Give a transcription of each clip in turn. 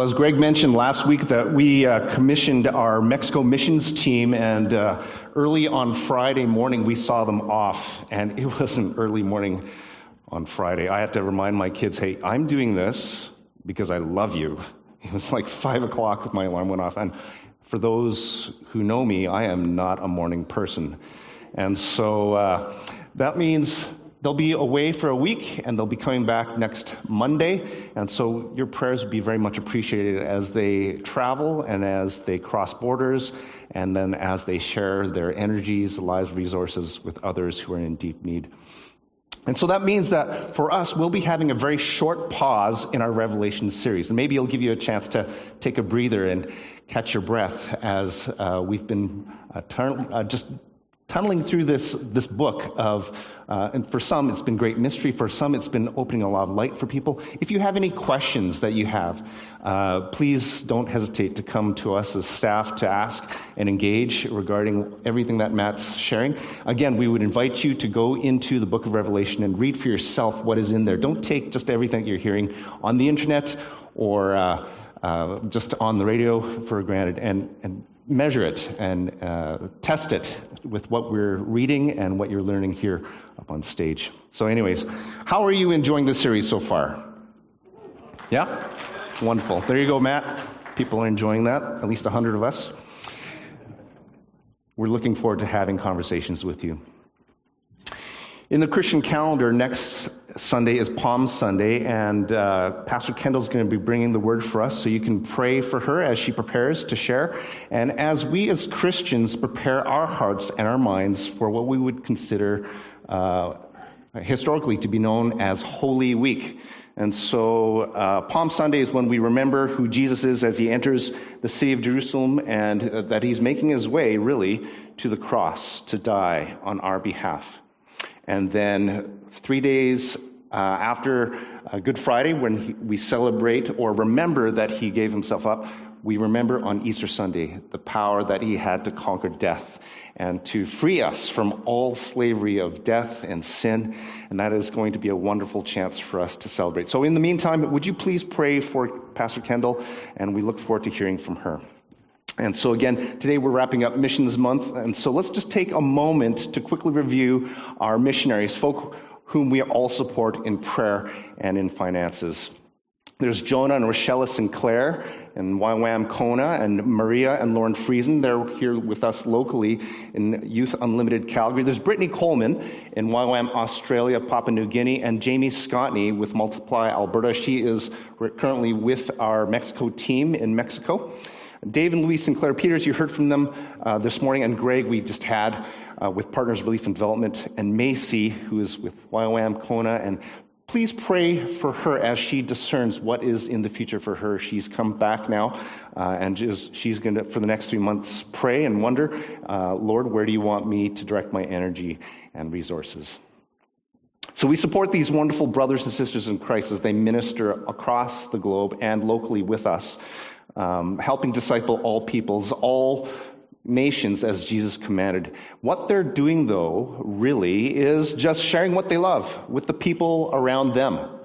Well, as Greg mentioned last week, that we uh, commissioned our Mexico missions team, and uh, early on Friday morning we saw them off, and it was an early morning on Friday. I had to remind my kids, "Hey, I'm doing this because I love you." It was like five o'clock. My alarm went off, and for those who know me, I am not a morning person, and so uh, that means They'll be away for a week and they'll be coming back next Monday. And so your prayers would be very much appreciated as they travel and as they cross borders and then as they share their energies, lives, resources with others who are in deep need. And so that means that for us, we'll be having a very short pause in our Revelation series. And maybe it'll give you a chance to take a breather and catch your breath as uh, we've been uh, turn, uh, just tunneling through this, this book of, uh, and for some it's been great mystery, for some it's been opening a lot of light for people. If you have any questions that you have, uh, please don't hesitate to come to us as staff to ask and engage regarding everything that Matt's sharing. Again, we would invite you to go into the book of Revelation and read for yourself what is in there. Don't take just everything you're hearing on the internet or uh, uh just on the radio for granted and, and measure it and uh, test it with what we're reading and what you're learning here up on stage. So, anyways, how are you enjoying this series so far? Yeah? Wonderful. There you go, Matt. People are enjoying that, at least 100 of us. We're looking forward to having conversations with you. In the Christian calendar, next Sunday is Palm Sunday, and uh, Pastor Kendall's going to be bringing the word for us, so you can pray for her as she prepares to share. And as we as Christians prepare our hearts and our minds for what we would consider uh, historically to be known as Holy Week. And so, uh, Palm Sunday is when we remember who Jesus is as he enters the city of Jerusalem and uh, that he's making his way, really, to the cross to die on our behalf. And then three days uh, after uh, Good Friday, when he, we celebrate or remember that he gave himself up, we remember on Easter Sunday the power that he had to conquer death and to free us from all slavery of death and sin. And that is going to be a wonderful chance for us to celebrate. So, in the meantime, would you please pray for Pastor Kendall? And we look forward to hearing from her. And so, again, today we're wrapping up Missions Month. And so let's just take a moment to quickly review our missionaries, folk whom we all support in prayer and in finances. There's Jonah and Rochelle Sinclair and YWAM Kona and Maria and Lauren Friesen. They're here with us locally in Youth Unlimited Calgary. There's Brittany Coleman in YWAM Australia, Papua New Guinea, and Jamie Scottney with Multiply Alberta. She is currently with our Mexico team in Mexico. Dave and Louise Sinclair Peters, you heard from them uh, this morning, and Greg, we just had uh, with Partners Relief and Development, and Macy, who is with YWAM Kona. And please pray for her as she discerns what is in the future for her. She's come back now, uh, and she's going to, for the next three months, pray and wonder, uh, Lord, where do you want me to direct my energy and resources? So we support these wonderful brothers and sisters in Christ as they minister across the globe and locally with us um, helping disciple all peoples, all nations as Jesus commanded. What they're doing, though, really, is just sharing what they love with the people around them.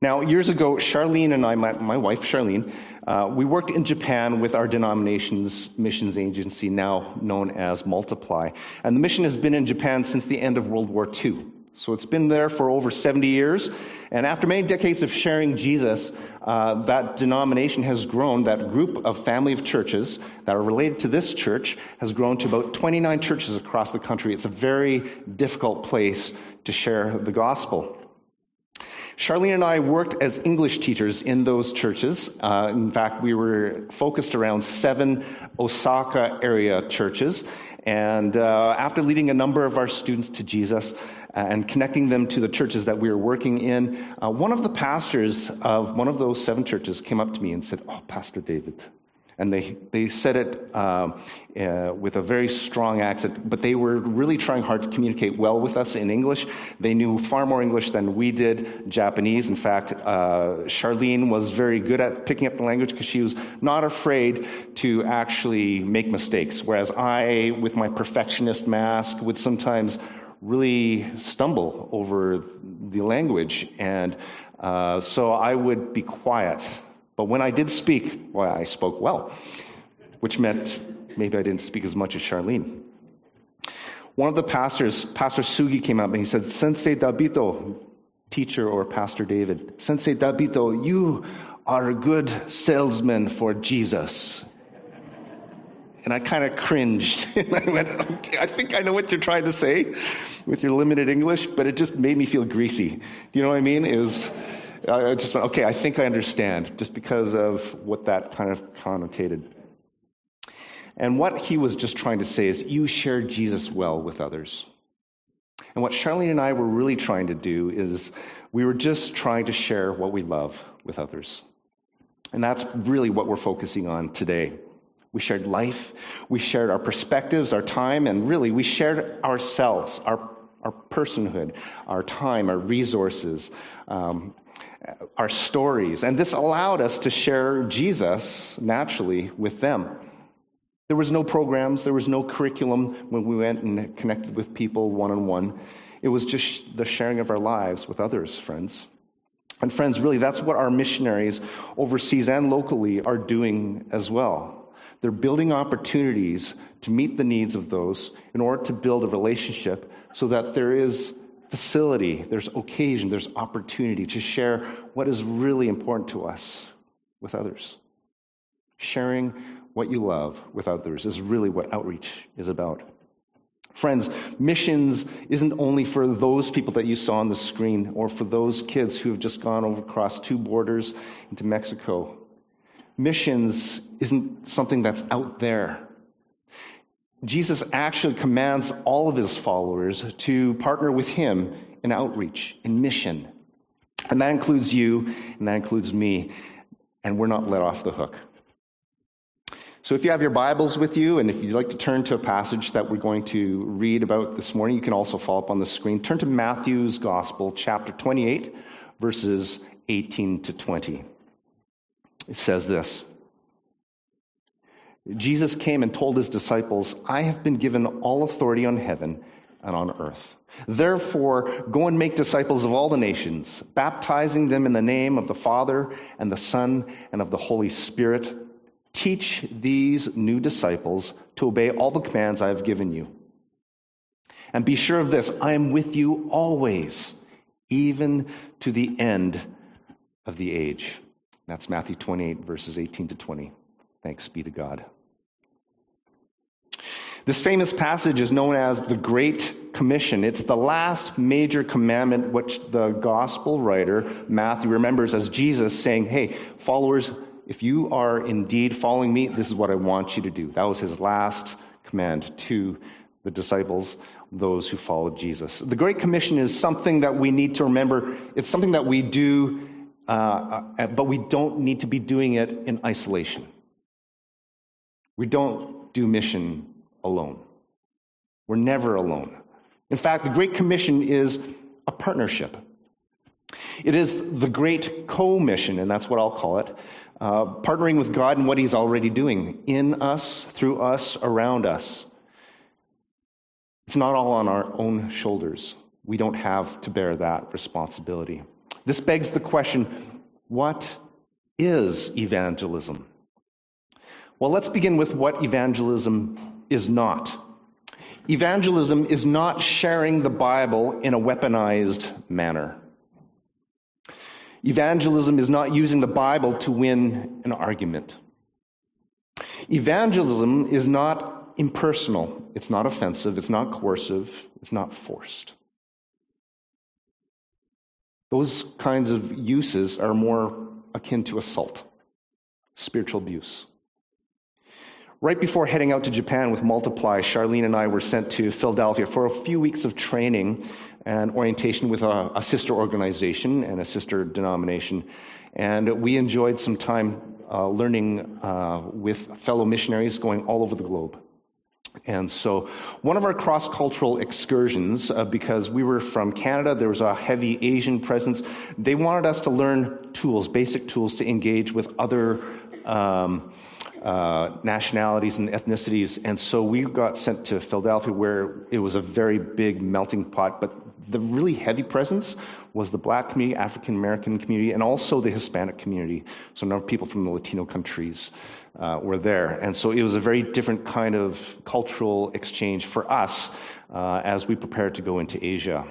Now, years ago, Charlene and I, my, my wife Charlene, uh, we worked in Japan with our denomination's missions agency, now known as Multiply. And the mission has been in Japan since the end of World War II. So it's been there for over 70 years. And after many decades of sharing Jesus, uh, that denomination has grown, that group of family of churches that are related to this church has grown to about 29 churches across the country. It's a very difficult place to share the gospel. Charlene and I worked as English teachers in those churches. Uh, in fact, we were focused around seven Osaka area churches. And uh, after leading a number of our students to Jesus, and connecting them to the churches that we were working in. Uh, one of the pastors of one of those seven churches came up to me and said, Oh, Pastor David. And they, they said it uh, uh, with a very strong accent, but they were really trying hard to communicate well with us in English. They knew far more English than we did Japanese. In fact, uh, Charlene was very good at picking up the language because she was not afraid to actually make mistakes, whereas I, with my perfectionist mask, would sometimes really stumble over the language. And uh, so I would be quiet But when I did speak, well, I spoke well, which meant maybe I didn't speak as much as Charlene. One of the pastors, Pastor Sugi, came up and he said, Sensei Dabito, teacher or Pastor David, Sensei Dabito, you are a good salesman for Jesus. And I kind of cringed. and I went, okay, I think I know what you're trying to say with your limited English, but it just made me feel greasy. Do you know what I mean? Was, I just went, okay, I think I understand, just because of what that kind of connotated. And what he was just trying to say is, you share Jesus well with others. And what Charlene and I were really trying to do is, we were just trying to share what we love with others. And that's really what we're focusing on today. We shared life, we shared our perspectives, our time, and really we shared ourselves, our, our personhood, our time, our resources, um, our stories. And this allowed us to share Jesus naturally with them. There was no programs, there was no curriculum when we went and connected with people one on one. It was just the sharing of our lives with others, friends. And friends, really, that's what our missionaries overseas and locally are doing as well. They're building opportunities to meet the needs of those in order to build a relationship so that there is facility, there's occasion, there's opportunity to share what is really important to us with others. Sharing what you love with others is really what outreach is about. Friends, missions isn't only for those people that you saw on the screen or for those kids who have just gone over across two borders into Mexico. Missions isn't something that's out there. Jesus actually commands all of his followers to partner with him in outreach, in mission. And that includes you, and that includes me, and we're not let off the hook. So if you have your Bibles with you, and if you'd like to turn to a passage that we're going to read about this morning, you can also follow up on the screen. Turn to Matthew's Gospel, chapter 28, verses 18 to 20. It says this Jesus came and told his disciples, I have been given all authority on heaven and on earth. Therefore, go and make disciples of all the nations, baptizing them in the name of the Father and the Son and of the Holy Spirit Teach these new disciples to obey all the commands I have given you. And be sure of this I am with you always, even to the end of the age. That's Matthew 28, verses 18 to 20. Thanks be to God. This famous passage is known as the Great Commission. It's the last major commandment which the gospel writer, Matthew, remembers as Jesus saying, Hey, followers, if you are indeed following me, this is what I want you to do. That was his last command to the disciples, those who followed Jesus. The Great Commission is something that we need to remember. It's something that we do, uh, uh, but we don't need to be doing it in isolation. We don't do mission alone. We're never alone. In fact, the Great Commission is a partnership. It is the Great Co-Mission, and that's what I'll call it. Uh, partnering with God in what He's already doing in us, through us, around us. It's not all on our own shoulders. We don't have to bear that responsibility. This begs the question what is evangelism? Well, let's begin with what evangelism is not. Evangelism is not sharing the Bible in a weaponized manner. Evangelism is not using the Bible to win an argument. Evangelism is not impersonal, it's not offensive, it's not coercive, it's not forced. Those kinds of uses are more akin to assault, spiritual abuse. Right before heading out to Japan with Multiply, Charlene and I were sent to Philadelphia for a few weeks of training and orientation with a, a sister organization and a sister denomination. And we enjoyed some time uh, learning uh, with fellow missionaries going all over the globe. And so, one of our cross cultural excursions, uh, because we were from Canada, there was a heavy Asian presence, they wanted us to learn tools, basic tools to engage with other um, uh, nationalities and ethnicities. And so we got sent to Philadelphia, where it was a very big melting pot. But the really heavy presence was the black community, African American community, and also the Hispanic community. So a number of people from the Latino countries uh, were there. And so it was a very different kind of cultural exchange for us uh, as we prepared to go into Asia.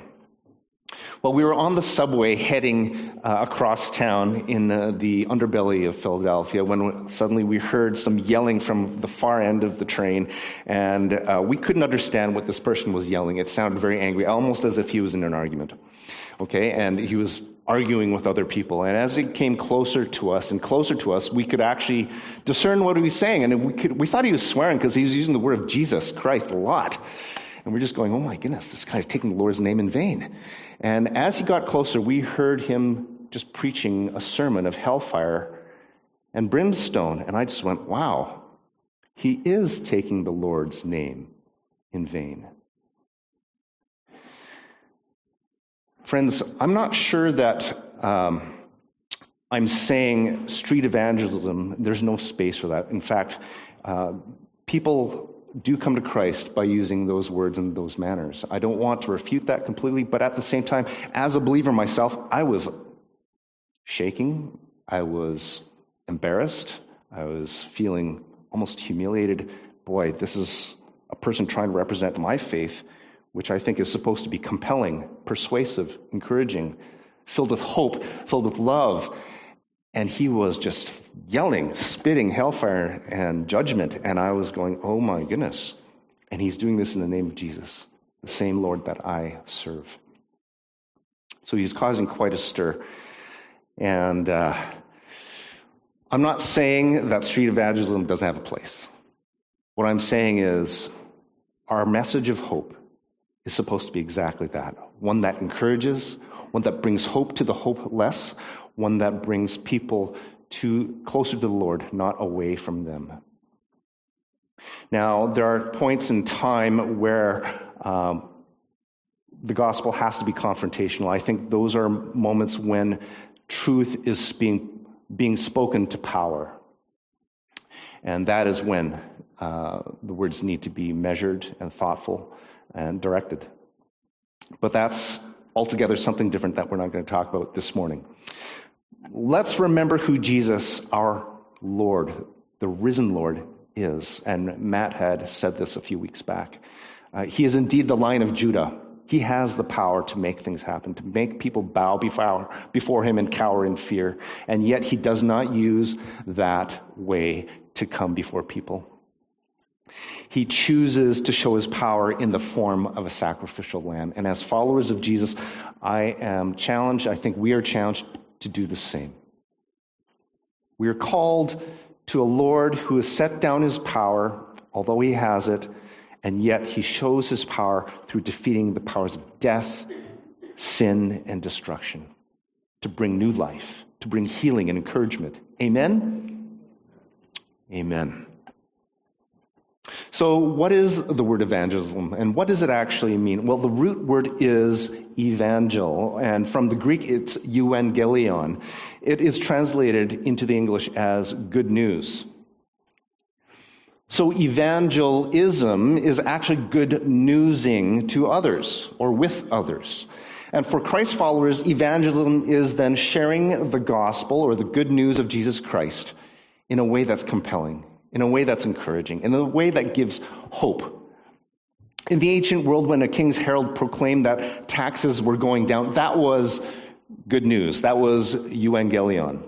Well, we were on the subway heading uh, across town in the, the, underbelly of Philadelphia when suddenly we heard some yelling from the far end of the train, and uh, we couldn't understand what this person was yelling. It sounded very angry, almost as if he was in an argument. Okay, and he was arguing with other people. And as he came closer to us and closer to us, we could actually discern what he was saying. And we, could, we thought he was swearing because he was using the word of Jesus Christ a lot. And we're just going, oh my goodness, this guy's taking the Lord's name in vain. And as he got closer, we heard him just preaching a sermon of hellfire and brimstone. And I just went, wow, he is taking the Lord's name in vain. Friends, I'm not sure that um, I'm saying street evangelism, there's no space for that. In fact, uh, people do come to Christ by using those words and those manners. I don't want to refute that completely, but at the same time, as a believer myself, I was shaking, I was embarrassed, I was feeling almost humiliated. Boy, this is a person trying to represent my faith, which I think is supposed to be compelling, persuasive, encouraging, filled with hope, filled with love. And he was just yelling, spitting hellfire and judgment. And I was going, oh my goodness. And he's doing this in the name of Jesus, the same Lord that I serve. So he's causing quite a stir. And uh, I'm not saying that street evangelism doesn't have a place. What I'm saying is our message of hope is supposed to be exactly that one that encourages, one that brings hope to the hopeless, one that brings people to closer to the Lord, not away from them. Now, there are points in time where um, the gospel has to be confrontational. I think those are moments when truth is being, being spoken to power. And that is when uh, the words need to be measured and thoughtful and directed. But that's altogether something different that we're not going to talk about this morning. Let's remember who Jesus, our Lord, the risen Lord, is. And Matt had said this a few weeks back. Uh, he is indeed the Lion of Judah. He has the power to make things happen, to make people bow before, before him and cower in fear. And yet he does not use that way to come before people. He chooses to show his power in the form of a sacrificial lamb. And as followers of Jesus, I am challenged, I think we are challenged to do the same. We are called to a Lord who has set down his power, although he has it, and yet he shows his power through defeating the powers of death, sin, and destruction to bring new life, to bring healing and encouragement. Amen? Amen. So, what is the word evangelism and what does it actually mean? Well, the root word is evangel, and from the Greek it's euangelion. It is translated into the English as good news. So, evangelism is actually good newsing to others or with others. And for Christ followers, evangelism is then sharing the gospel or the good news of Jesus Christ in a way that's compelling in a way that's encouraging, in a way that gives hope. In the ancient world, when a king's herald proclaimed that taxes were going down, that was good news. That was euangelion.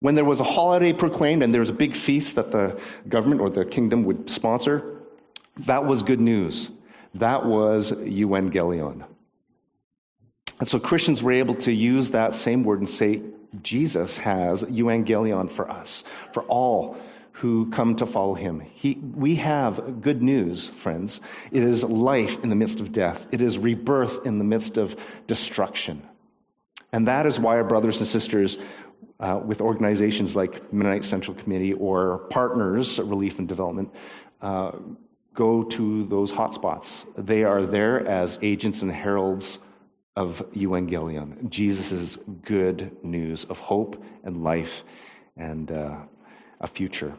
When there was a holiday proclaimed and there was a big feast that the government or the kingdom would sponsor, that was good news. That was euangelion. And so Christians were able to use that same word and say, Jesus has euangelion for us, for all who come to follow him. He, we have good news, friends. It is life in the midst of death, it is rebirth in the midst of destruction. And that is why our brothers and sisters uh, with organizations like Mennonite Central Committee or Partners Relief and Development uh, go to those hotspots. They are there as agents and heralds of euangelion, Jesus' good news of hope and life and uh, a future.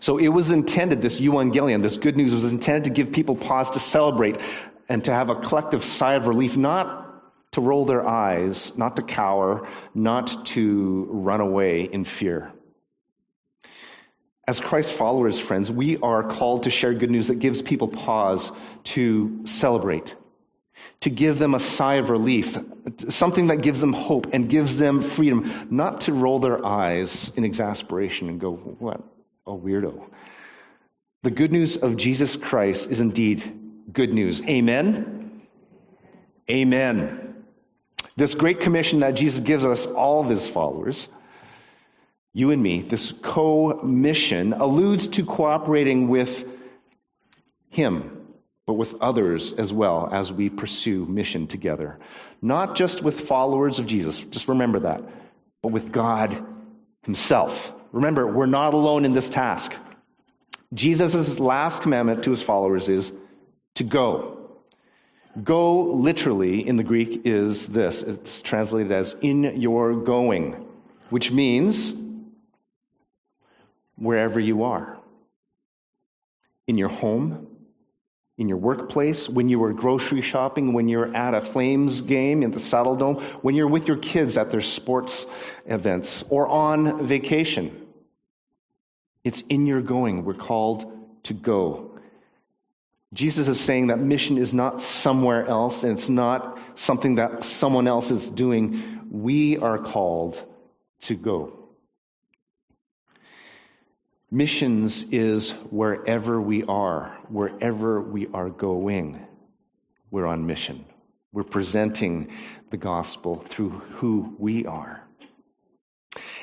So it was intended, this euangelion, this good news, was intended to give people pause to celebrate and to have a collective sigh of relief, not to roll their eyes, not to cower, not to run away in fear. As Christ followers, friends, we are called to share good news that gives people pause to celebrate, to give them a sigh of relief, something that gives them hope and gives them freedom, not to roll their eyes in exasperation and go, What? A weirdo. The good news of Jesus Christ is indeed good news. Amen? Amen. This great commission that Jesus gives us, all of his followers, you and me, this co mission alludes to cooperating with him, but with others as well as we pursue mission together. Not just with followers of Jesus, just remember that, but with God himself. Remember, we're not alone in this task. Jesus' last commandment to his followers is to go. Go, literally, in the Greek, is this it's translated as in your going, which means wherever you are. In your home, in your workplace, when you are grocery shopping, when you're at a Flames game in the Saddledome, when you're with your kids at their sports events, or on vacation. It's in your going. We're called to go. Jesus is saying that mission is not somewhere else and it's not something that someone else is doing. We are called to go. Missions is wherever we are, wherever we are going, we're on mission. We're presenting the gospel through who we are.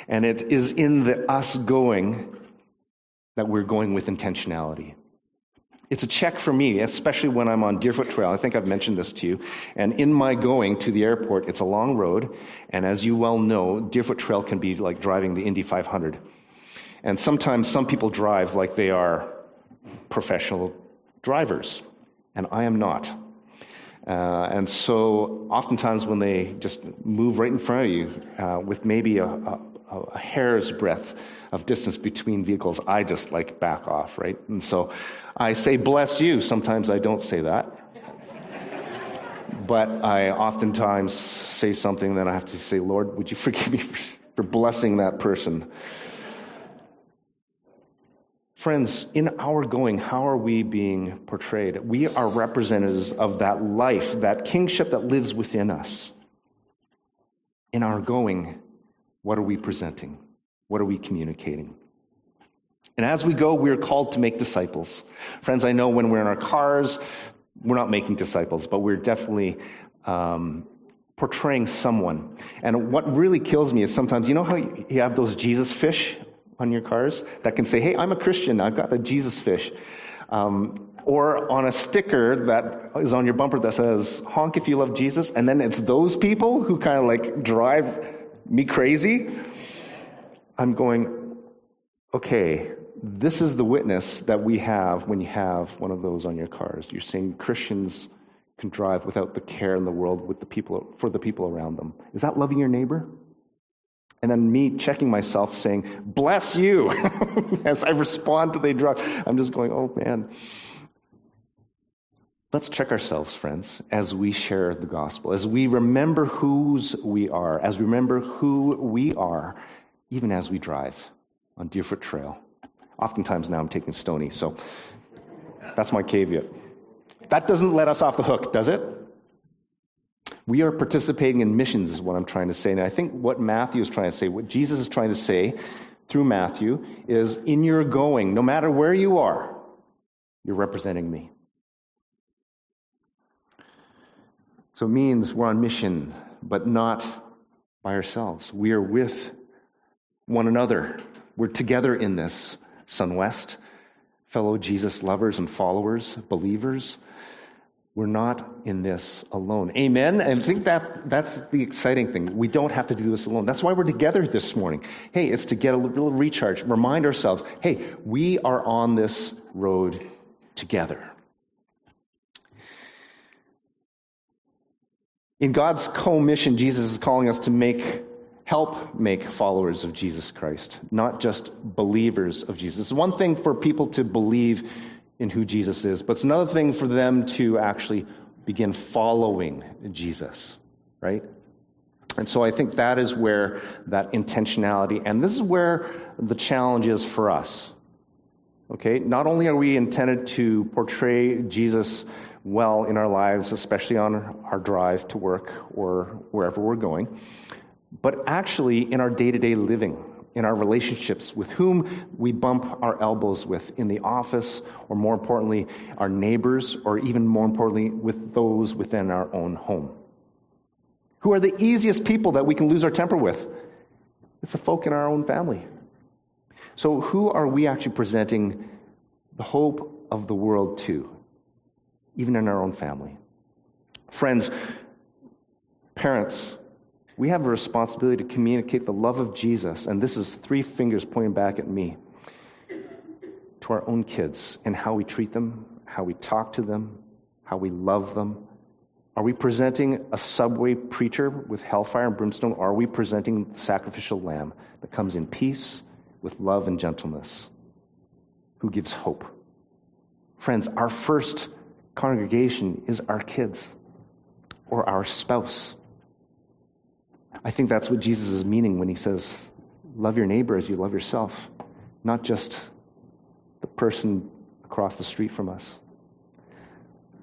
And it is in the us going that we're going with intentionality. It's a check for me, especially when I'm on Deerfoot Trail. I think I've mentioned this to you. And in my going to the airport, it's a long road. And as you well know, Deerfoot Trail can be like driving the Indy 500. And sometimes some people drive like they are professional drivers. And I am not. Uh, and so oftentimes when they just move right in front of you uh, with maybe a, a, a hair's breadth of distance between vehicles, I just like back off, right? And so I say, bless you. Sometimes I don't say that. but I oftentimes say something that I have to say, Lord, would you forgive me for, for blessing that person? Friends, in our going, how are we being portrayed? We are representatives of that life, that kingship that lives within us. In our going, what are we presenting? What are we communicating? And as we go, we are called to make disciples. Friends, I know when we're in our cars, we're not making disciples, but we're definitely um, portraying someone. And what really kills me is sometimes, you know how you have those Jesus fish on your cars that can say, hey, I'm a Christian, I've got the Jesus fish. Um, or on a sticker that is on your bumper that says, honk if you love Jesus. And then it's those people who kind of like drive me crazy, I'm going, okay, this is the witness that we have when you have one of those on your cars. You're saying Christians can drive without the care in the world with the people, for the people around them. Is that loving your neighbor? And then me checking myself saying, bless you, as I respond to the drug. I'm just going, oh man. Let's check ourselves, friends, as we share the gospel, as we remember whose we are, as we remember who we are, even as we drive on Deerfoot Trail. Oftentimes now I'm taking Stoney, so that's my caveat. That doesn't let us off the hook, does it? We are participating in missions, is what I'm trying to say. And I think what Matthew is trying to say, what Jesus is trying to say through Matthew, is in your going, no matter where you are, you're representing me. So it means we're on mission, but not by ourselves. We are with one another. We're together in this, SunWest, fellow Jesus lovers and followers, believers. We're not in this alone. Amen. And I think that that's the exciting thing. We don't have to do this alone. That's why we're together this morning. Hey, it's to get a little recharge. Remind ourselves, hey, we are on this road together. In God's commission, Jesus is calling us to make help make followers of Jesus Christ, not just believers of Jesus. One thing for people to believe in who Jesus is, but it's another thing for them to actually begin following Jesus, right? And so I think that is where that intentionality, and this is where the challenge is for us. Okay? Not only are we intended to portray Jesus well in our lives, especially on our drive to work or wherever we're going, but actually in our day to day living, in our relationships, with whom we bump our elbows with in the office, or more importantly, our neighbors, or even more importantly, with those within our own home. Who are the easiest people that we can lose our temper with? It's the folk in our own family. So, who are we actually presenting the hope of the world to, even in our own family? Friends, parents, we have a responsibility to communicate the love of Jesus, and this is three fingers pointing back at me, to our own kids and how we treat them, how we talk to them, how we love them. Are we presenting a subway preacher with hellfire and brimstone, are we presenting the sacrificial lamb that comes in peace, with love and gentleness, who gives hope? Friends, our first congregation is our kids or our spouse I think that's what Jesus is meaning when he says, Love your neighbor as you love yourself, not just the person across the street from us.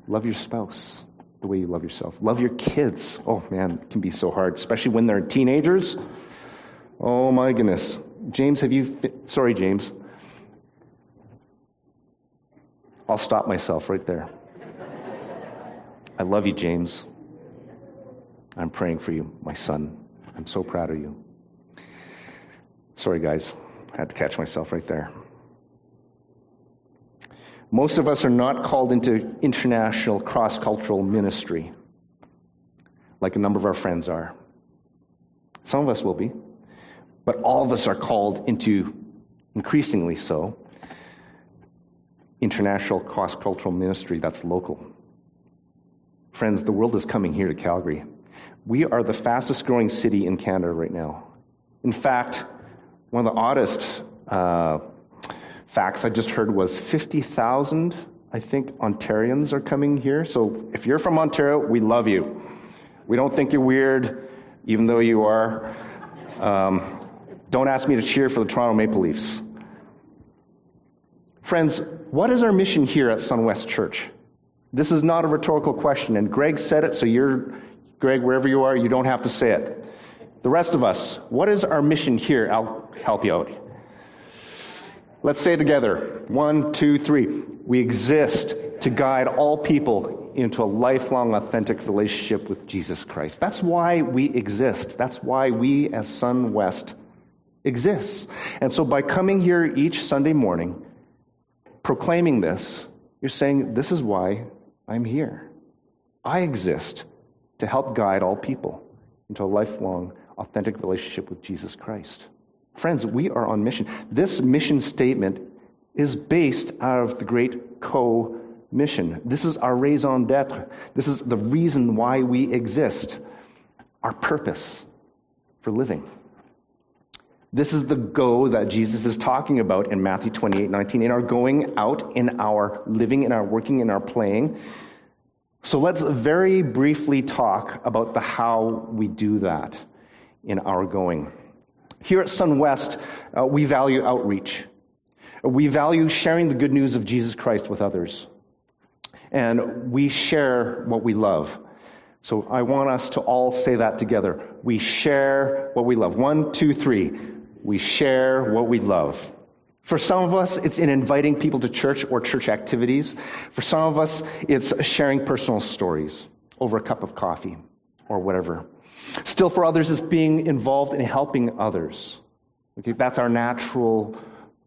Love your spouse the way you love yourself. Love your kids. Oh man, it can be so hard, especially when they're teenagers. Oh my goodness. James, have you. Fi- Sorry, James. I'll stop myself right there. I love you, James. I'm praying for you, my son. I'm so proud of you. Sorry, guys. I had to catch myself right there. Most of us are not called into international cross cultural ministry like a number of our friends are. Some of us will be, but all of us are called into, increasingly so, international cross cultural ministry that's local. Friends, the world is coming here to Calgary. We are the fastest growing city in Canada right now. In fact, one of the oddest uh, facts I just heard was 50,000, I think, Ontarians are coming here. So if you're from Ontario, we love you. We don't think you're weird, even though you are. Um, don't ask me to cheer for the Toronto Maple Leafs. Friends, what is our mission here at SunWest Church? This is not a rhetorical question, and Greg said it, so you're, Greg, wherever you are, you don't have to say it. The rest of us, what is our mission here? I'll help you out. Let's say it together. One, two, three. We exist to guide all people into a lifelong, authentic relationship with Jesus Christ. That's why we exist. That's why we as SunWest exists. And so by coming here each Sunday morning, proclaiming this, you're saying, This is why I'm here. I exist to help guide all people into a lifelong, authentic relationship with Jesus Christ. Friends, we are on mission. This mission statement is based out of the great co mission. This is our raison d'etre. This is the reason why we exist, our purpose for living. This is the go that Jesus is talking about in Matthew 28 19, in our going out, in our living, in our working, in our playing. So let's very briefly talk about the how we do that in our going. Here at SunWest, uh, we value outreach. We value sharing the good news of Jesus Christ with others. And we share what we love. So I want us to all say that together. We share what we love. One, two, three. We share what we love. For some of us, it's in inviting people to church or church activities. For some of us, it's sharing personal stories over a cup of coffee or whatever. Still, for others, it's being involved in helping others. Okay, that's our natural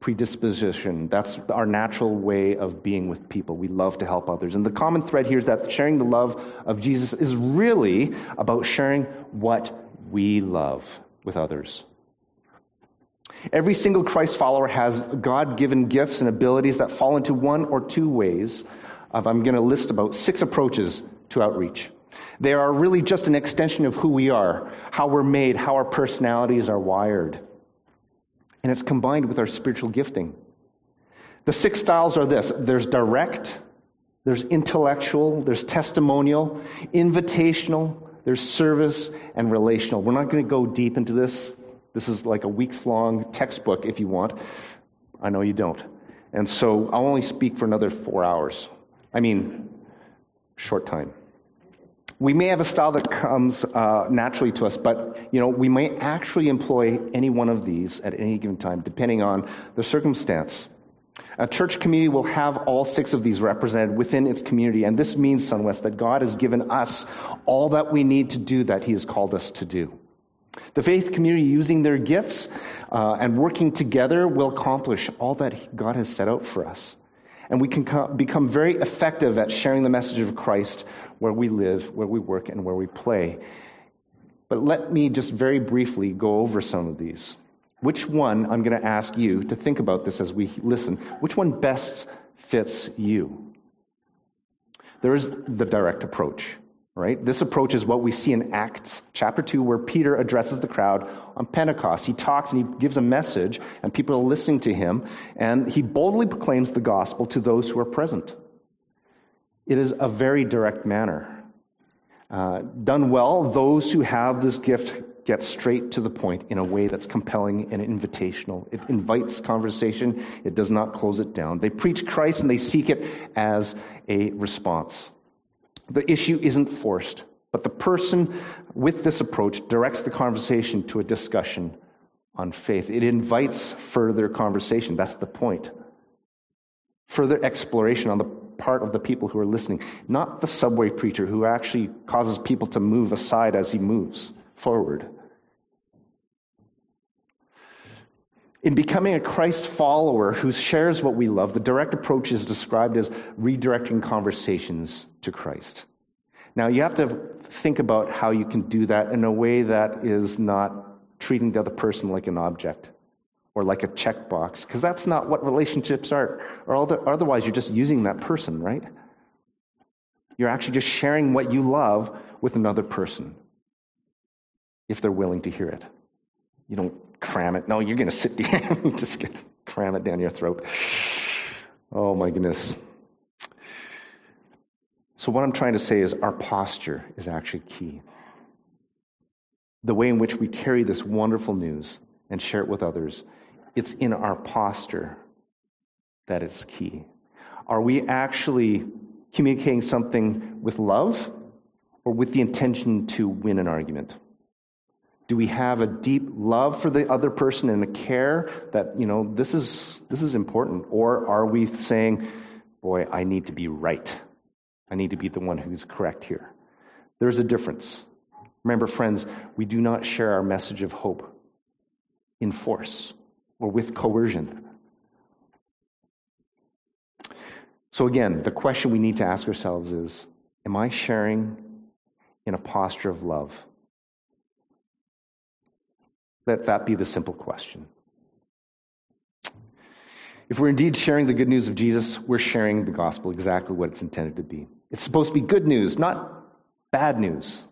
predisposition. That's our natural way of being with people. We love to help others. And the common thread here is that sharing the love of Jesus is really about sharing what we love with others. Every single Christ follower has God given gifts and abilities that fall into one or two ways of, I'm going to list about six approaches to outreach. They are really just an extension of who we are, how we're made, how our personalities are wired. And it's combined with our spiritual gifting. The six styles are this there's direct, there's intellectual, there's testimonial, invitational, there's service, and relational. We're not going to go deep into this. This is like a weeks long textbook if you want. I know you don't. And so I'll only speak for another four hours. I mean, short time. We may have a style that comes uh, naturally to us, but you know we may actually employ any one of these at any given time, depending on the circumstance. A church community will have all six of these represented within its community, and this means, SunWest, that God has given us all that we need to do that He has called us to do. The faith community, using their gifts uh, and working together, will accomplish all that God has set out for us. And we can co- become very effective at sharing the message of Christ where we live, where we work, and where we play. But let me just very briefly go over some of these. Which one, I'm going to ask you to think about this as we listen, which one best fits you? There is the direct approach, right? This approach is what we see in Acts chapter 2, where Peter addresses the crowd on Pentecost. He talks and he gives a message, and people are listening to him, and he boldly proclaims the gospel to those who are present. It is a very direct manner. Uh, done well, those who have this gift get straight to the point in a way that's compelling and invitational. It invites conversation, it does not close it down. They preach Christ and they seek it as a response. The issue isn't forced, but the person with this approach directs the conversation to a discussion on faith. It invites further conversation. That's the point. Further exploration on the part of the people who are listening, not the subway preacher who actually causes people to move aside as he moves forward. In becoming a Christ follower who shares what we love, the direct approach is described as redirecting conversations to Christ. Now, you have to think about how you can do that in a way that is not treating the other person like an object or like a checkbox, because that's not what relationships are. Or otherwise, you're just using that person, right? You're actually just sharing what you love with another person if they're willing to hear it. You don't cram it. No, you're going to sit down, just cram it down your throat. Oh my goodness. So, what I'm trying to say is our posture is actually key. The way in which we carry this wonderful news and share it with others it's in our posture that is key. Are we actually communicating something with love or with the intention to win an argument? Do we have a deep love for the other person and a care that, you know, this is, this is important? Or are we saying, boy, I need to be right? I need to be the one who's correct here. There's a difference. Remember, friends, we do not share our message of hope in force or with coercion. So, again, the question we need to ask ourselves is Am I sharing in a posture of love? Let that be the simple question. If we're indeed sharing the good news of Jesus, we're sharing the gospel exactly what it's intended to be. It's supposed to be good news, not bad news.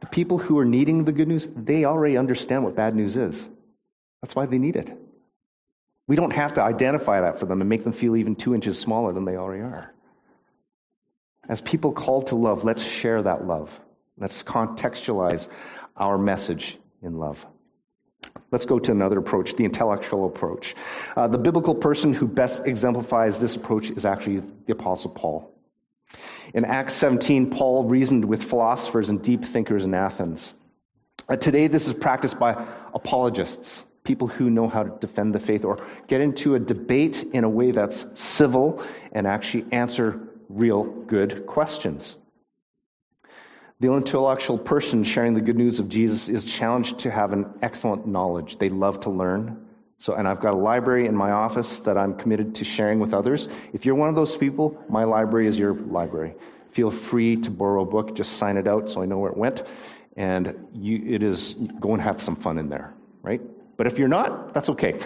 The people who are needing the good news, they already understand what bad news is. That's why they need it. We don't have to identify that for them and make them feel even two inches smaller than they already are. As people called to love, let's share that love. Let's contextualize our message in love. Let's go to another approach, the intellectual approach. Uh, the biblical person who best exemplifies this approach is actually the Apostle Paul. In Acts 17, Paul reasoned with philosophers and deep thinkers in Athens. Uh, today, this is practiced by apologists, people who know how to defend the faith or get into a debate in a way that's civil and actually answer real good questions. The intellectual person sharing the good news of Jesus is challenged to have an excellent knowledge. They love to learn. So, and I've got a library in my office that I'm committed to sharing with others. If you're one of those people, my library is your library. Feel free to borrow a book, just sign it out so I know where it went. And you, it is, go and have some fun in there, right? But if you're not, that's okay.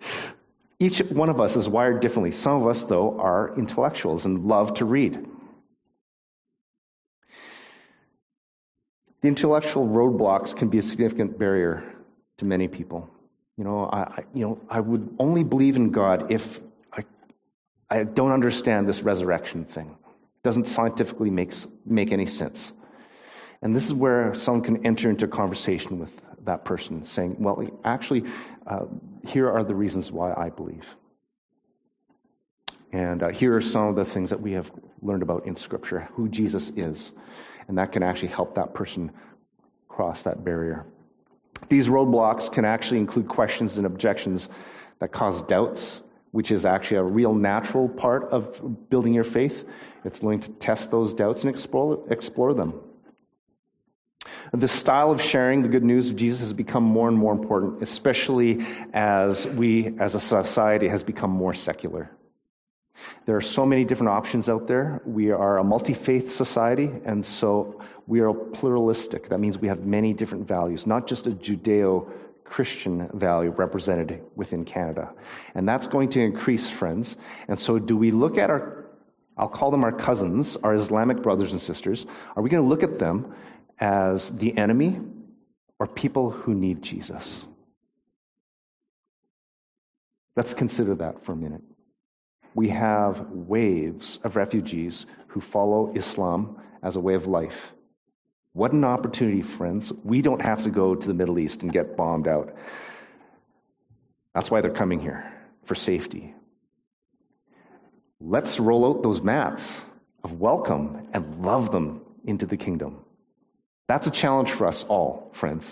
Each one of us is wired differently. Some of us, though, are intellectuals and love to read. The intellectual roadblocks can be a significant barrier to many people. You know, I, you know, I would only believe in God if I, I don't understand this resurrection thing. It doesn't scientifically make, make any sense. And this is where someone can enter into a conversation with that person, saying, Well, actually, uh, here are the reasons why I believe. And uh, here are some of the things that we have learned about in Scripture, who Jesus is. And that can actually help that person cross that barrier. These roadblocks can actually include questions and objections that cause doubts, which is actually a real natural part of building your faith. It's learning to test those doubts and explore, explore them. The style of sharing the good news of Jesus has become more and more important, especially as we, as a society, has become more secular. There are so many different options out there. We are a multi faith society, and so we are pluralistic. That means we have many different values, not just a Judeo Christian value represented within Canada. And that's going to increase, friends. And so, do we look at our, I'll call them our cousins, our Islamic brothers and sisters, are we going to look at them as the enemy or people who need Jesus? Let's consider that for a minute we have waves of refugees who follow Islam as a way of life. What an opportunity, friends. We don't have to go to the Middle East and get bombed out. That's why they're coming here, for safety. Let's roll out those mats of welcome and love them into the kingdom. That's a challenge for us all, friends.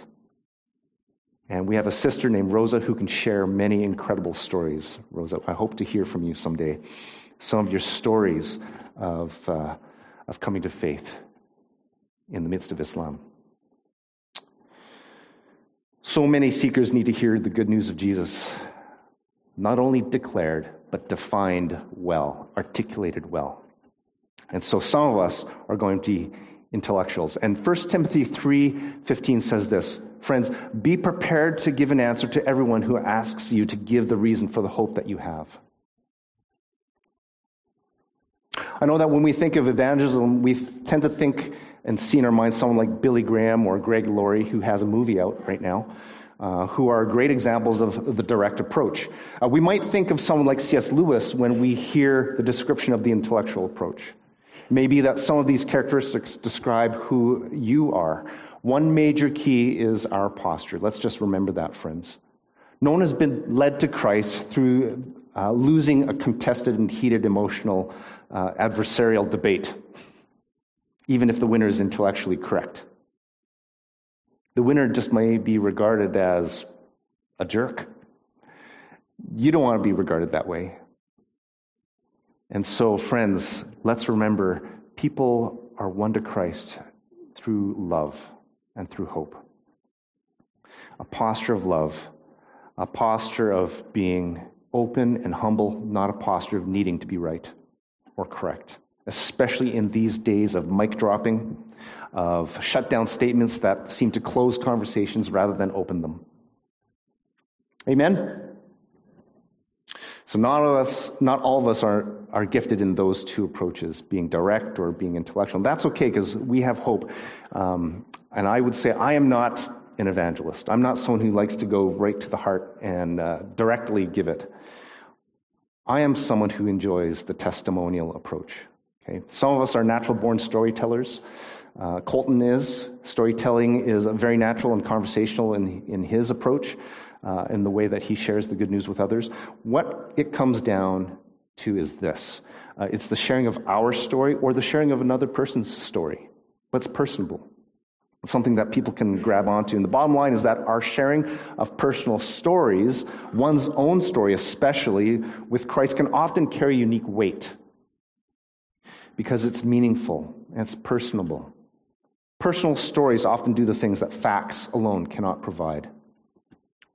And we have a sister named Rosa who can share many incredible stories. Rosa, I hope to hear from you someday. Some of your stories of, uh, of coming to faith in the midst of Islam. So many seekers need to hear the good news of Jesus, not only declared, but defined well, articulated well. And so some of us are going to be intellectuals. And 1 Timothy 3:15 says this, Friends, be prepared to give an answer to everyone who asks you to give the reason for the hope that you have. I know that when we think of evangelism, we tend to think and see in our minds someone like Billy Graham or Greg Laurie, who has a movie out right now, uh, who are great examples of the direct approach. Uh, we might think of someone like C.S. Lewis when we hear the description of the intellectual approach. Maybe that some of these characteristics describe who you are. One major key is our posture. Let's just remember that, friends. No one has been led to Christ through uh, losing a contested and heated emotional uh, adversarial debate, even if the winner is intellectually correct. The winner just may be regarded as a jerk. You don't want to be regarded that way. And so, friends, let's remember people are won to Christ through love and through hope. A posture of love, a posture of being open and humble, not a posture of needing to be right or correct, especially in these days of mic dropping, of shutdown statements that seem to close conversations rather than open them. Amen? So not all of us, not all of us are, are gifted in those two approaches, being direct or being intellectual. That's okay because we have hope. Um, and I would say I am not an evangelist. I'm not someone who likes to go right to the heart and uh, directly give it. I am someone who enjoys the testimonial approach. Okay? Some of us are natural born storytellers. Uh, Colton is. Storytelling is very natural and conversational in, in his approach uh, in the way that he shares the good news with others. What it comes down to is this uh, it's the sharing of our story or the sharing of another person's story, but it's personable. It's something that people can grab onto. And the bottom line is that our sharing of personal stories, one's own story especially, with Christ can often carry unique weight because it's meaningful and it's personable. Personal stories often do the things that facts alone cannot provide.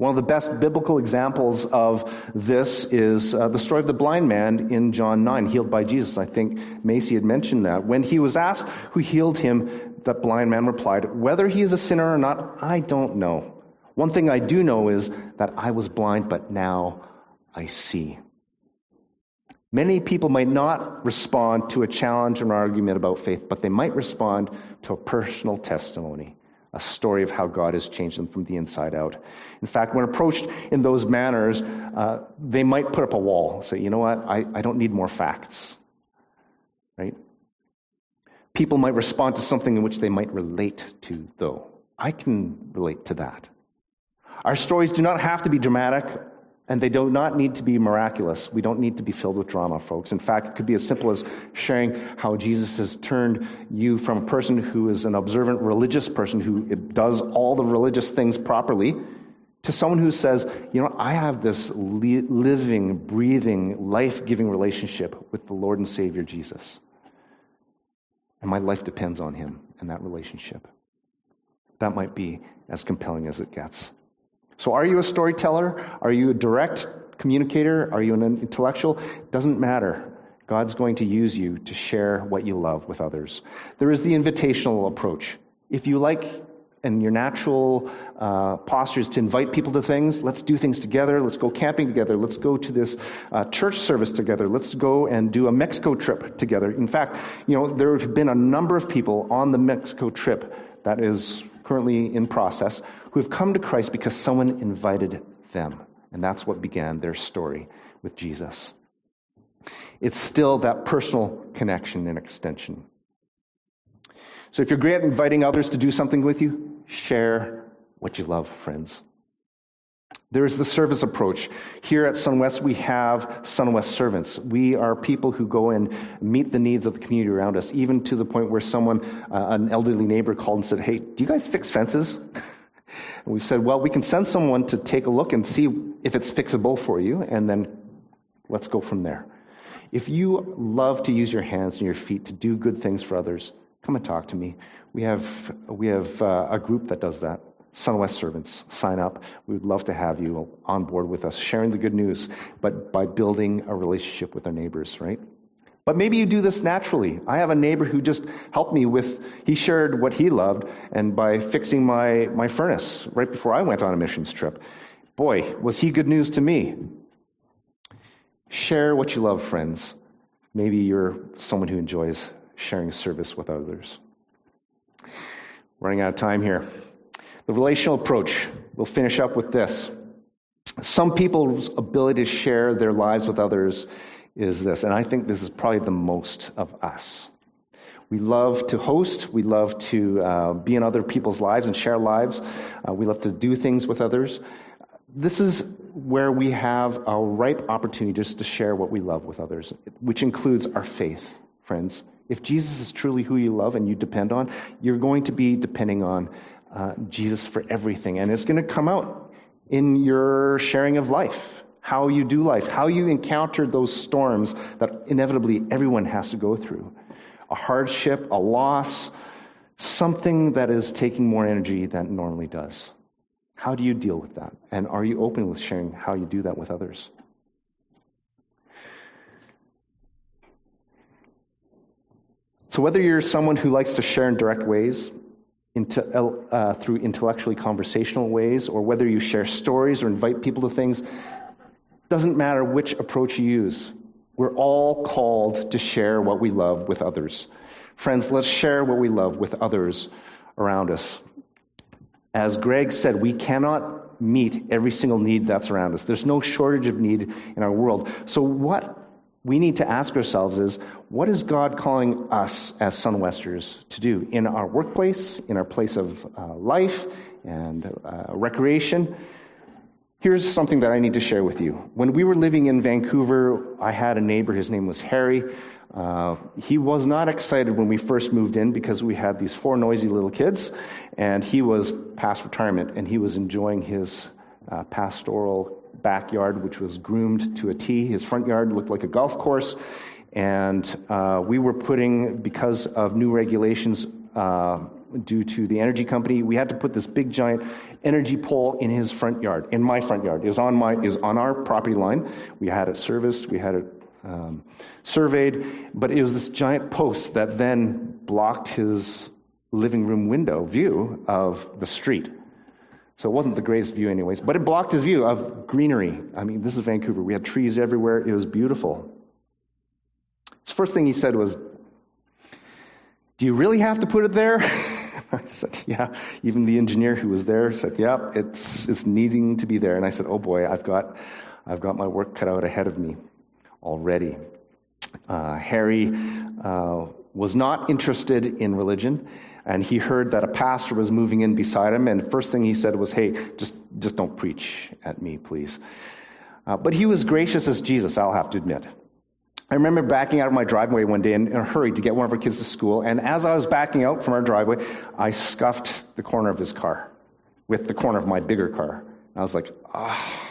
One of the best biblical examples of this is uh, the story of the blind man in John 9, healed by Jesus. I think Macy had mentioned that. When he was asked who healed him, that blind man replied, Whether he is a sinner or not, I don't know. One thing I do know is that I was blind, but now I see. Many people might not respond to a challenge or an argument about faith, but they might respond to a personal testimony a story of how God has changed them from the inside out. In fact, when approached in those manners, uh, they might put up a wall, and say, you know what, I, I don't need more facts. Right? People might respond to something in which they might relate to, though. I can relate to that. Our stories do not have to be dramatic and they do not need to be miraculous. We don't need to be filled with drama, folks. In fact, it could be as simple as sharing how Jesus has turned you from a person who is an observant religious person who does all the religious things properly to someone who says, you know, I have this li- living, breathing, life giving relationship with the Lord and Savior Jesus. And my life depends on him and that relationship. That might be as compelling as it gets. So, are you a storyteller? Are you a direct communicator? Are you an intellectual? It Doesn't matter. God's going to use you to share what you love with others. There is the invitational approach. If you like and your natural uh, posture is to invite people to things. Let's do things together. Let's go camping together. Let's go to this uh, church service together. Let's go and do a Mexico trip together. In fact, you know, there have been a number of people on the Mexico trip that is currently in process who have come to Christ because someone invited them. And that's what began their story with Jesus. It's still that personal connection and extension. So if you're great at inviting others to do something with you, share what you love, friends. There is the service approach. Here at SunWest, we have SunWest servants. We are people who go and meet the needs of the community around us, even to the point where someone, uh, an elderly neighbor, called and said, Hey, do you guys fix fences? And we said, well, we can send someone to take a look and see if it's fixable for you, and then let's go from there. If you love to use your hands and your feet to do good things for others, come and talk to me. We have, we have uh, a group that does that. SunWest servants, sign up. We would love to have you on board with us, sharing the good news, but by building a relationship with our neighbors, right? But maybe you do this naturally. I have a neighbor who just helped me with, he shared what he loved, and by fixing my, my furnace right before I went on a missions trip. Boy, was he good news to me. Share what you love, friends. Maybe you're someone who enjoys sharing service with others. Running out of time here. The relational approach. We'll finish up with this. Some people's ability to share their lives with others is this, and I think this is probably the most of us. We love to host. We love to uh, be in other people's lives and share lives. Uh, we love to do things with others. This is where we have a ripe opportunity just to share what we love with others, which includes our faith, friends. If Jesus is truly who you love and you depend on, you're going to be depending on uh, Jesus for everything. And it's going to come out in your sharing of life how you do life, how you encounter those storms that inevitably everyone has to go through. A hardship, a loss, something that is taking more energy than it normally does. How do you deal with that? And are you open with sharing how you do that with others? So, whether you're someone who likes to share in direct ways, into, uh, through intellectually conversational ways, or whether you share stories or invite people to things, doesn't matter which approach you use. We're all called to share what we love with others. Friends, let's share what we love with others around us. As Greg said, we cannot meet every single need that's around us. There's no shortage of need in our world. So, what we need to ask ourselves is what is God calling us as Sunwesters to do in our workplace, in our place of uh, life and uh, recreation? Here's something that I need to share with you. When we were living in Vancouver, I had a neighbor. His name was Harry. Uh, he was not excited when we first moved in because we had these four noisy little kids, and he was past retirement, and he was enjoying his uh, pastoral backyard, which was groomed to a T. His front yard looked like a golf course, and uh, we were putting, because of new regulations, uh, due to the energy company, we had to put this big giant energy pole in his front yard, in my front yard. is on my, is on our property line. We had it serviced, we had it um, surveyed, but it was this giant post that then blocked his living room window view of the street. So it wasn't the greatest view, anyways, but it blocked his view of greenery. I mean, this is Vancouver. We had trees everywhere. It was beautiful. His first thing he said was, Do you really have to put it there? I said, yeah. Even the engineer who was there said, yeah, it's, it's needing to be there. And I said, oh boy, I've got, I've got my work cut out ahead of me already. Uh, Harry uh, was not interested in religion, and he heard that a pastor was moving in beside him, and the first thing he said was, hey, just, just don't preach at me, please. Uh, but he was gracious as Jesus, I'll have to admit. I remember backing out of my driveway one day in, in, a hurry to get one of our kids to school, and as I was backing out from our driveway, I scuffed the corner of his car with the corner of my bigger car. And I was like, ah.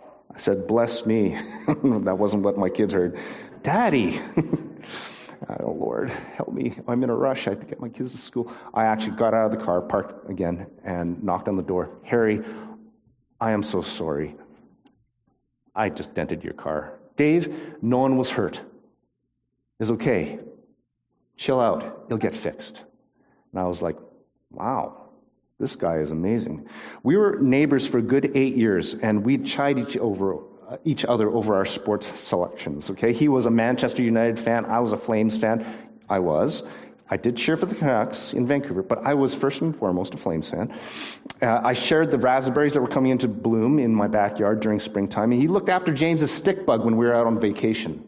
Oh. I said, bless me. that wasn't what my kids heard. Daddy. oh, Lord, help me. I'm in a rush. I have to get my kids to school. I actually got out of the car, parked again, and knocked on the door. Harry, I am so sorry. I just dented your car. Dave, no one was hurt. It's okay. Chill out. It'll get fixed. And I was like, wow, this guy is amazing. We were neighbors for good eight years, and we'd chide each, over, uh, each other over our sports selections. Okay, he was a Manchester United fan. I was a Flames fan. I was. I did cheer for the Canucks in Vancouver, but I was first and foremost a Flames fan. Uh, I shared the raspberries that were coming into bloom in my backyard during springtime, and he looked after James's stick bug when we were out on vacation.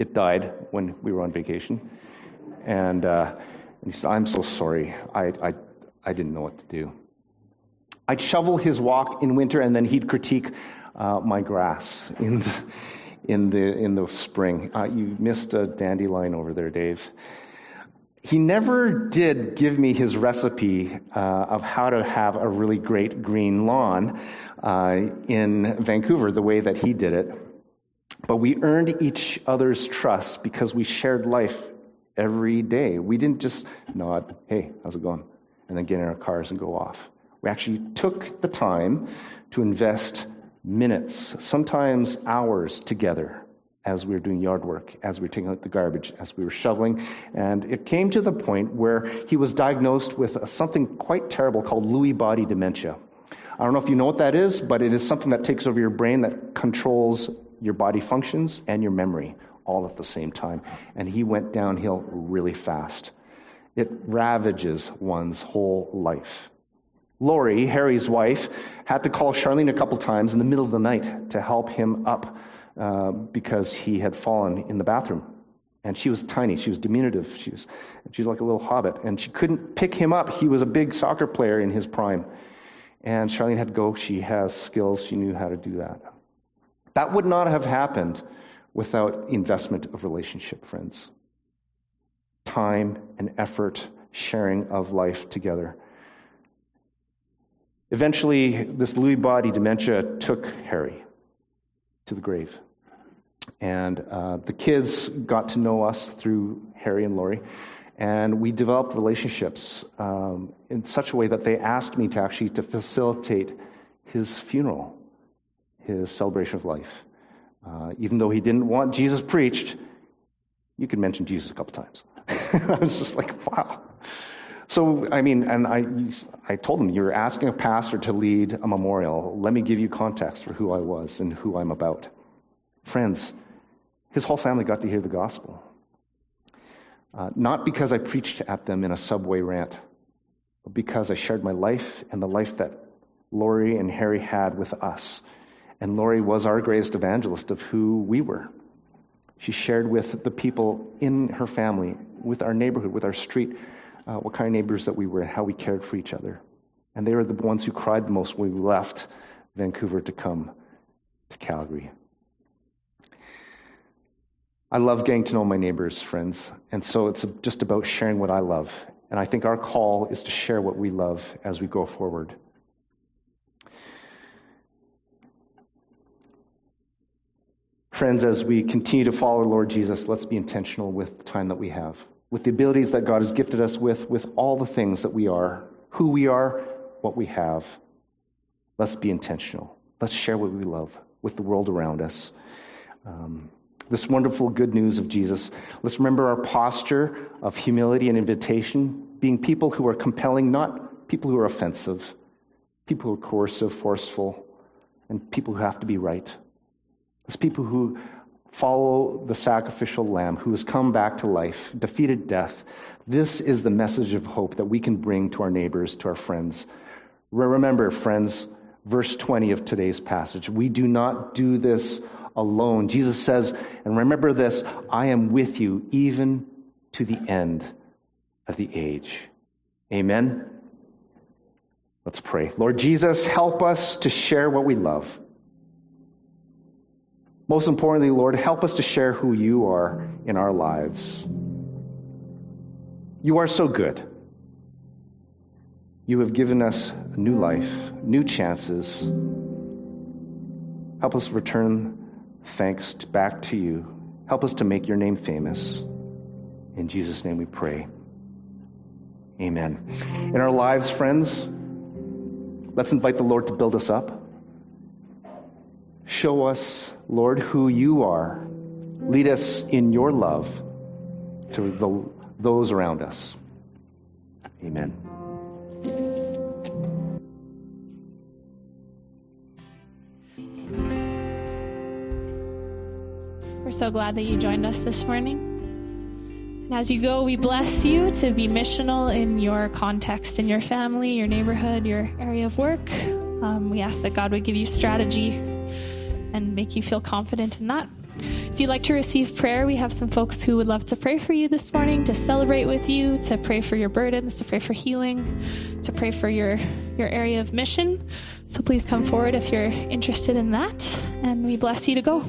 It died when we were on vacation, and, uh, and he said, "I'm so sorry. I, I, I didn't know what to do." I'd shovel his walk in winter, and then he'd critique uh, my grass in the, in the in the spring. Uh, you missed a dandelion over there, Dave he never did give me his recipe uh, of how to have a really great green lawn uh, in Vancouver the way that he did it. But we earned each other's trust because we shared life every day. We didn't just nod, hey, how's it going? And then get in our cars and go off. We actually took the time to invest minutes, sometimes hours together as we were doing yard work, as we were taking out the garbage, as we were shoveling. And it came to the point where he was diagnosed with something quite terrible called Lewy body dementia. I don't know if you know what that is, but it is something that takes over your brain that controls your body functions and your memory all at the same time. And he went downhill really fast. It ravages one's whole life. Lori, Harry's wife, had to call Charlene a couple times in the middle of the night to help him up uh, because he had fallen in the bathroom. And she was tiny. She was diminutive. She was, she was like a little hobbit. And she couldn't pick him up. He was a big soccer player in his prime. And Charlene had to go. She has skills. She knew how to do that. That would not have happened without investment of relationship, friends. Time and effort, sharing of life together. Eventually, this Lewy body dementia took Harry to the grave. And uh, the kids got to know us through Harry and Lori, and we developed relationships um, in such a way that they asked me to actually to facilitate his funeral, his celebration of life. Uh, even though he didn't want Jesus preached, you could mention Jesus a couple times. I was just like, wow. So, I mean, and I, I told him, you're asking a pastor to lead a memorial. Let me give you context for who I was and who I'm about. Friends, his whole family got to hear the gospel. Uh, not because I preached at them in a subway rant, but because I shared my life and the life that Lori and Harry had with us. And Lori was our greatest evangelist of who we were. She shared with the people in her family, with our neighborhood, with our street, uh, what kind of neighbors that we were and how we cared for each other. And they were the ones who cried the most when we left Vancouver to come to Calgary. I love getting to know my neighbors, friends, and so it's just about sharing what I love. And I think our call is to share what we love as we go forward. Friends, as we continue to follow Lord Jesus, let's be intentional with the time that we have with the abilities that God has gifted us with, with all the things that we are, who we are, what we have. Let's be intentional. Let's share what we love with the world around us. Um, this wonderful good news of Jesus. Let's remember our posture of humility and invitation, being people who are compelling, not people who are offensive, people who are coercive, forceful, and people who have to be right. As people who Follow the sacrificial lamb who has come back to life, defeated death. This is the message of hope that we can bring to our neighbors, to our friends. Remember, friends, verse 20 of today's passage. We do not do this alone. Jesus says, and remember this I am with you even to the end of the age. Amen. Let's pray. Lord Jesus, help us to share what we love. Most importantly, Lord, help us to share who you are in our lives. You are so good. You have given us a new life, new chances. Help us return thanks back to you. Help us to make your name famous. In Jesus' name we pray. Amen. In our lives, friends, let's invite the Lord to build us up. Show us, Lord, who you are. Lead us in your love to the, those around us. Amen. We're so glad that you joined us this morning. And as you go, we bless you to be missional in your context, in your family, your neighborhood, your area of work. Um, we ask that God would give you strategy and make you feel confident in that. If you'd like to receive prayer, we have some folks who would love to pray for you this morning, to celebrate with you, to pray for your burdens, to pray for healing, to pray for your, your area of mission. So please come forward if you're interested in that, and we bless you to go.